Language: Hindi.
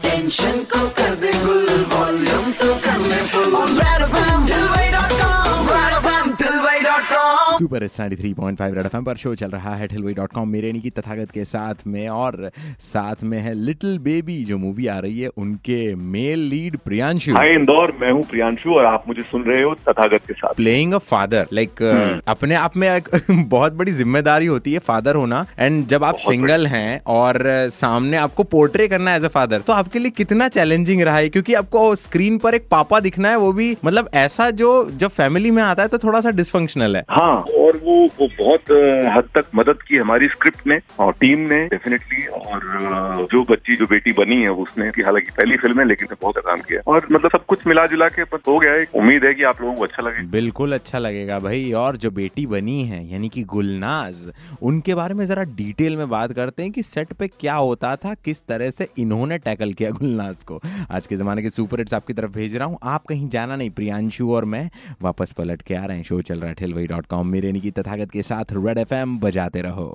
टेंशन को कर सुपर इट्स 93.5 रेड एफएम पर शो चल रहा है ठिलवई डॉट कॉम मेरे की तथागत के साथ में। और साथ में है लिटिल बेबी जो मूवी आ रही है उनके male lead Priyanshu. Hi Indore मैं हूँ प्रियांशु और आप मुझे सुन रहे हो तथागत के साथ। प्लेइंग अ फादर लाइक अपने आप में एक बहुत बड़ी ज़िम्मेदारी होती है फादर होना। एंड जब आप सिंगल हैं और uh, सामने आपको पोर्ट्रे करना है एज अ फादर तो आपके लिए कितना चैलेंजिंग रहा है? क्योंकि आपको स्क्रीन पर एक पापा दिखना है वो भी मतलब ऐसा जो जब फैमिली में आता है तो थोड़ा सा डिसफंक्शनल है। हाँ और वो वो बहुत हद तक मदद की हमारी स्क्रिप्ट ने और टीम ने डेफिनेटली और जो बच्ची, जो बेटी बनी है उसने कि, हालाँकि पहली फ़िल्म है, लेकिन बहुत काम किया और मतलब सब कुछ मिला जुला के हो गया है। उम्मीद है कि आप लोगों को अच्छा लगे। बिल्कुल अच्छा लगेगा भाई। और जो बेटी बनी है, यानी कि गुलनाज, उनके बारे में जरा डिटेल में बात करते हैं कि सेट पे क्या होता था, किस तरह से इन्होंने टैकल किया गुलनाज को। आज के जमाने के सुपर हिट्स आपकी तरफ़ भेज रहा हूँ। आप कहीं जाना नहीं, प्रियांशु और मैं वापस पलट के आ रहे हैं। शो चल रहा है मेरे की तथागत के साथ रेड एफएम बजाते रहो।